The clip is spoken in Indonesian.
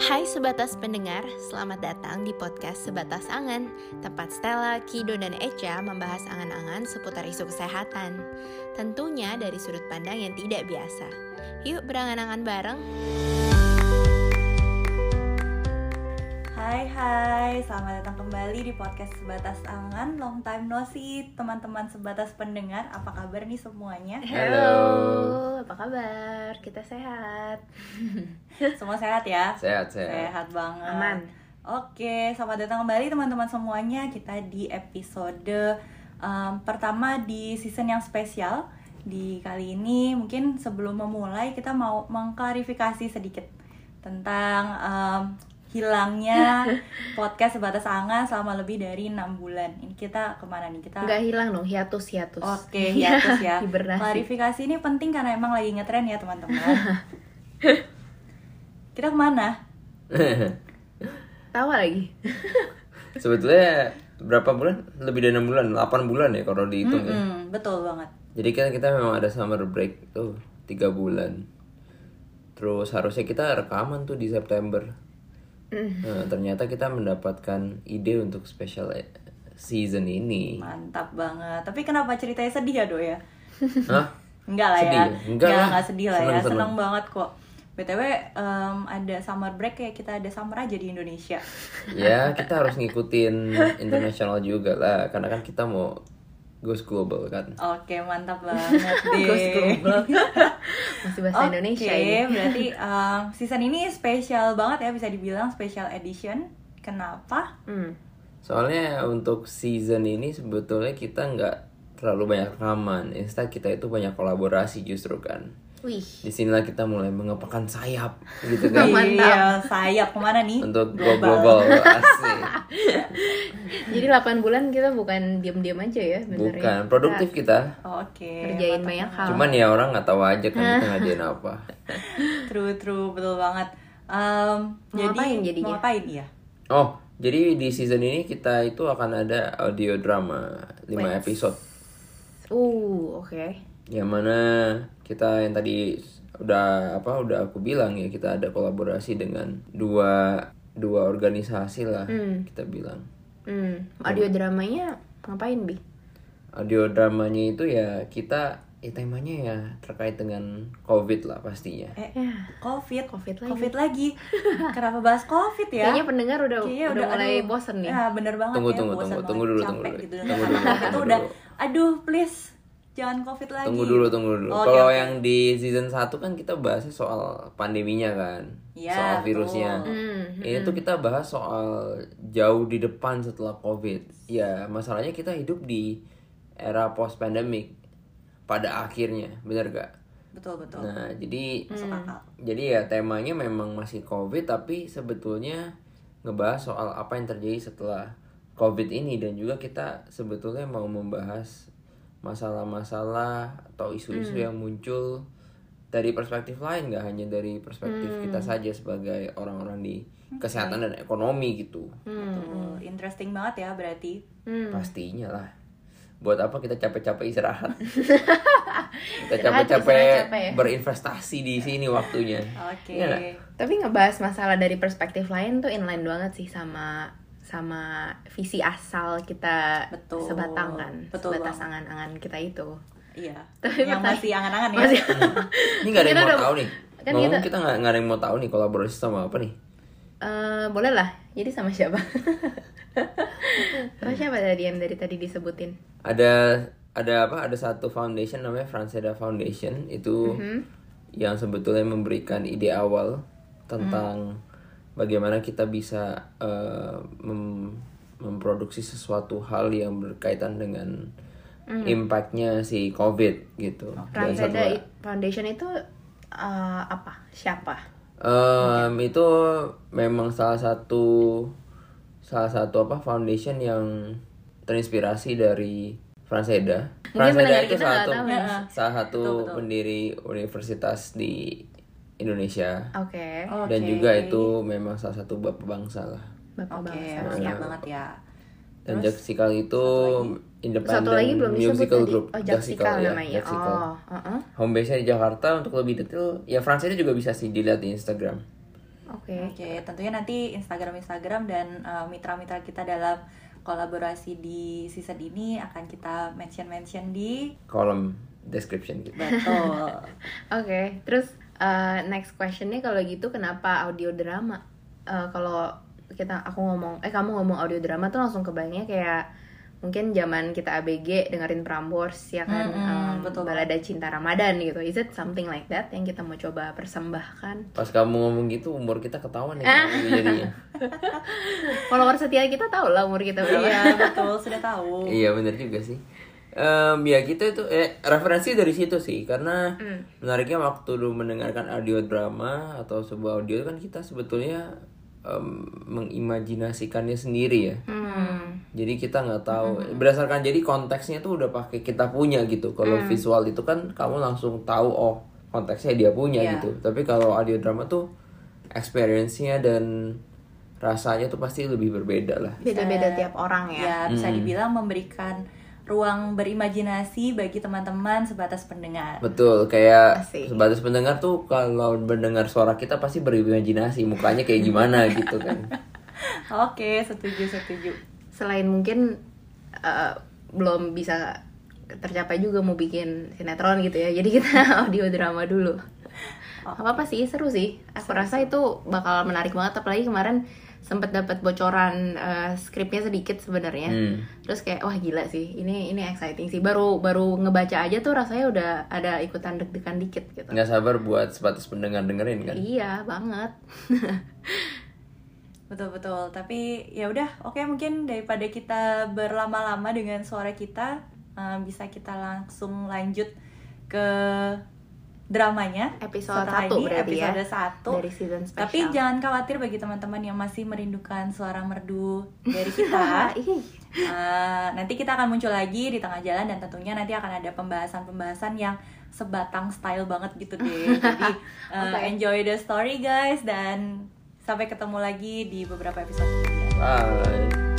Hai sebatas pendengar, selamat datang di podcast Sebatas Angan. Tempat Stella, Kido, dan Echa membahas angan-angan seputar isu kesehatan. Tentunya dari sudut pandang yang tidak biasa. Yuk berangan-angan bareng Hai hai, selamat datang kembali di podcast Sebatas Angan Long time no see, teman-teman sebatas pendengar Apa kabar nih semuanya? Halo, apa kabar? Kita sehat Semua sehat ya? Sehat, sehat. Sehat banget Aman. Oke, selamat datang kembali teman-teman semuanya Kita di episode um, pertama di season yang spesial Di kali ini mungkin sebelum memulai kita mau mengklarifikasi sedikit Tentang um, hilangnya podcast Sebatas Angan selama lebih dari enam bulan Ini kita ke mana nih? Kita Nggak hilang dong, hiatus, hiatus Oke, hiatus ya. Hibernasi Klarifikasi ini penting karena emang lagi ngetren ya teman-teman. Kita ke mana? Tawa lagi Sebetulnya berapa bulan? Lebih dari 6 bulan, 8 bulan ya kalau dihitung ya. Hmm, betul banget. Jadi kan kita memang ada summer break tuh 3 bulan. Terus harusnya kita rekaman tuh di September. Nah, ternyata kita mendapatkan ide untuk special e- season ini. Mantap banget. Tapi kenapa ceritanya sedih ya, Do ya? Hah? Enggak lah Sedih ya. ya? Enggak lah. enggak sedih lah ya. Seneng, Seneng, seneng. banget kok. BTW em, ada summer break ya kita ada summer aja di Indonesia. Ya, kita harus ngikutin internasional juga lah karena kan kita mau goes global kan. Oke, mantap banget deh. Ghost Global Masih bahasa Indonesia Oke, ini berarti um, season ini spesial banget ya bisa dibilang special edition. Kenapa? hmm. Soalnya untuk season ini sebetulnya kita nggak terlalu banyak rekaman. Instead kita itu banyak kolaborasi justru kan. Wih Di sinilah kita mulai mengepakkan sayap gitu kan. Iya, sayap ke mana nih? untuk go global asik. Jadi 8 bulan kita bukan diam-diam aja ya bener Bukan ya? produktif kita. Oke. Ngerjain mantap banyak hal. Cuman ya orang nggak tahu aja kan kita ngajain apa. True, true, betul banget. Um, Mau jadi ngapain jadinya? Mau ngapain ya? Oh, jadi di season ini kita itu akan ada audio drama 5 episode. Uh, oke. Yang mana kita yang tadi udah apa udah aku bilang ya kita ada kolaborasi dengan dua dua organisasi lah Hmm. kita bilang. Hmm, audio dramanya ngapain, Bi? Audio dramanya itu ya kita ya temanya ya terkait dengan covid lah pastinya. Eh, Ya, COVID, Covid lagi. COVID lagi. Kenapa bahas COVID ya? Kayaknya pendengar udah Kayaknya udah, mulai aduh, bosen nih. Ya, bener banget Tunggu, ya. tunggu, tunggu, banget, tunggu dulu, capek tunggu dulu. gitu. Tunggu dulu, Itu tunggu udah, aduh please, jangan COVID lagi. Tunggu dulu, tunggu dulu. Oke, Kalau oke. yang di season 1 kan kita bahasnya soal pandeminya kan. Iya, soal virusnya. Hmm, Ini tuh kita bahas soal jauh di depan setelah Covid. Ya, masalahnya kita hidup di era post pandemic pada akhirnya, bener gak? Betul, betul. Nah, jadi akal. jadi ya temanya memang masih Covid tapi sebetulnya ngebahas soal apa yang terjadi setelah Covid ini dan juga kita sebetulnya mau membahas masalah-masalah atau isu-isu yang muncul dari perspektif lain nggak hanya dari perspektif kita saja sebagai orang-orang di kesehatan dan ekonomi gitu. Betul. Interesting banget ya berarti. Hmm. Pastinya lah. Buat apa kita capek-capek istirahat? kita capek-capek ya? berinvestasi di sini waktunya. Oke. Iya nggak? Tapi ngebahas masalah dari perspektif lain tuh inline banget sih sama sama visi asal kita Betul. sebatang kan, Betul sebatas angan-angan kita itu. Iya. Tapi yang pertanyaan- masih angan-angan ya. Masih- Ini gak ada yang Kita mau udah- tahu nih. kan Ngomong kita- kita nggak nggak ada yang mau tahu nih kolaborasi sama apa nih? Eh, boleh lah. Jadi sama siapa? sama siapa tadi yang dari tadi disebutin? Ada ada apa? Ada satu foundation namanya Franceda Foundation itu Mhm. yang sebetulnya memberikan ide awal tentang bagaimana kita bisa eh, mem- memproduksi sesuatu hal yang berkaitan dengan impactnya si COVID gitu. Dan satu- Foundation itu eh, apa? Siapa? Em, itu memang salah satu salah satu apa foundation yang terinspirasi dari Franseda. Franseda itu salah satu ya. salah satu Betul, betul. pendiri universitas di Indonesia Oke. dan Oke. juga itu memang salah satu bapak bangsa lah. Bapak Oke, bangsa. siap. banget ya. Dan Jacksikal itu independent Satu lagi belum musical group. Oh, Jaksikal ya, namanya. Jaksikal. Oh, uh-uh. Home base-nya di Jakarta untuk lebih detail ya Franseda juga bisa sih dilihat di Instagram. Oke. Oke, tentunya nanti Instagram-Instagram dan uh, mitra-mitra kita dalam kolaborasi di season ini akan kita mention-mention di kolom description gitu betul. Oke, terus uh, next questionnya kalau gitu kenapa audio drama? Uh, kalau kita aku ngomong, eh kamu ngomong audio drama tuh langsung kebayangnya kayak mungkin zaman kita ABG dengerin Prambors ya kan, Mm-mm, um, betul balada cinta Ramadan gitu. Is it something like that yang kita mau coba persembahkan? pas kamu ngomong gitu umur kita ketahuan ya jadinya Follower setia kita tahu lah umur kita berapa. Iya, betul, sudah tahu. iya bener juga sih Em, ya kita itu eh referensi dari situ sih karena menariknya waktu lu mendengarkan audio drama atau sebuah audio kan kita sebetulnya em, mengimajinasikannya sendiri ya. Hmm. jadi kita nggak tahu. Berdasarkan jadi konteksnya tuh udah pakai kita punya gitu. Kalau visual itu kan kamu langsung tahu oh konteksnya dia punya Iya. gitu. Tapi kalau audio drama tuh experience-nya dan rasanya tuh pasti lebih berbeda lah. Beda-beda tiap orang ya. Ya, bisa dibilang memberikan ruang berimajinasi bagi teman-teman sebatas pendengar. betul kayak Asik. sebatas pendengar tuh kalau mendengar suara kita pasti berimajinasi mukanya kayak gimana gitu kan Oke, setuju, setuju. Selain mungkin uh, belum bisa tercapai juga mau bikin sinetron gitu ya. Jadi kita audio drama dulu. Apa apa sih seru sih. Aku rasa itu bakal menarik banget apalagi kemarin sempet dapat bocoran uh, skripnya sedikit sebenarnya. Hmm. Terus kayak wah gila sih. Ini ini exciting sih. Baru baru ngebaca aja tuh rasanya udah ada ikutan deg-degan dikit gitu. nggak sabar buat sebatas pendengar dengerin kan Iya, banget. Betul betul. Tapi ya udah, oke mungkin daripada kita berlama-lama dengan suara kita, eh, bisa kita langsung lanjut ke dramanya. Episode Setelah satu ini, berarti ya, episode satu. dari season spesial. Tapi jangan khawatir bagi teman-teman yang masih merindukan suara merdu dari kita. Eh, nanti kita akan muncul lagi di tengah jalan dan tentunya nanti akan ada pembahasan-pembahasan yang sebatang style banget gitu deh. Jadi eh, Oke. enjoy the story guys dan sampai ketemu lagi di beberapa episode bye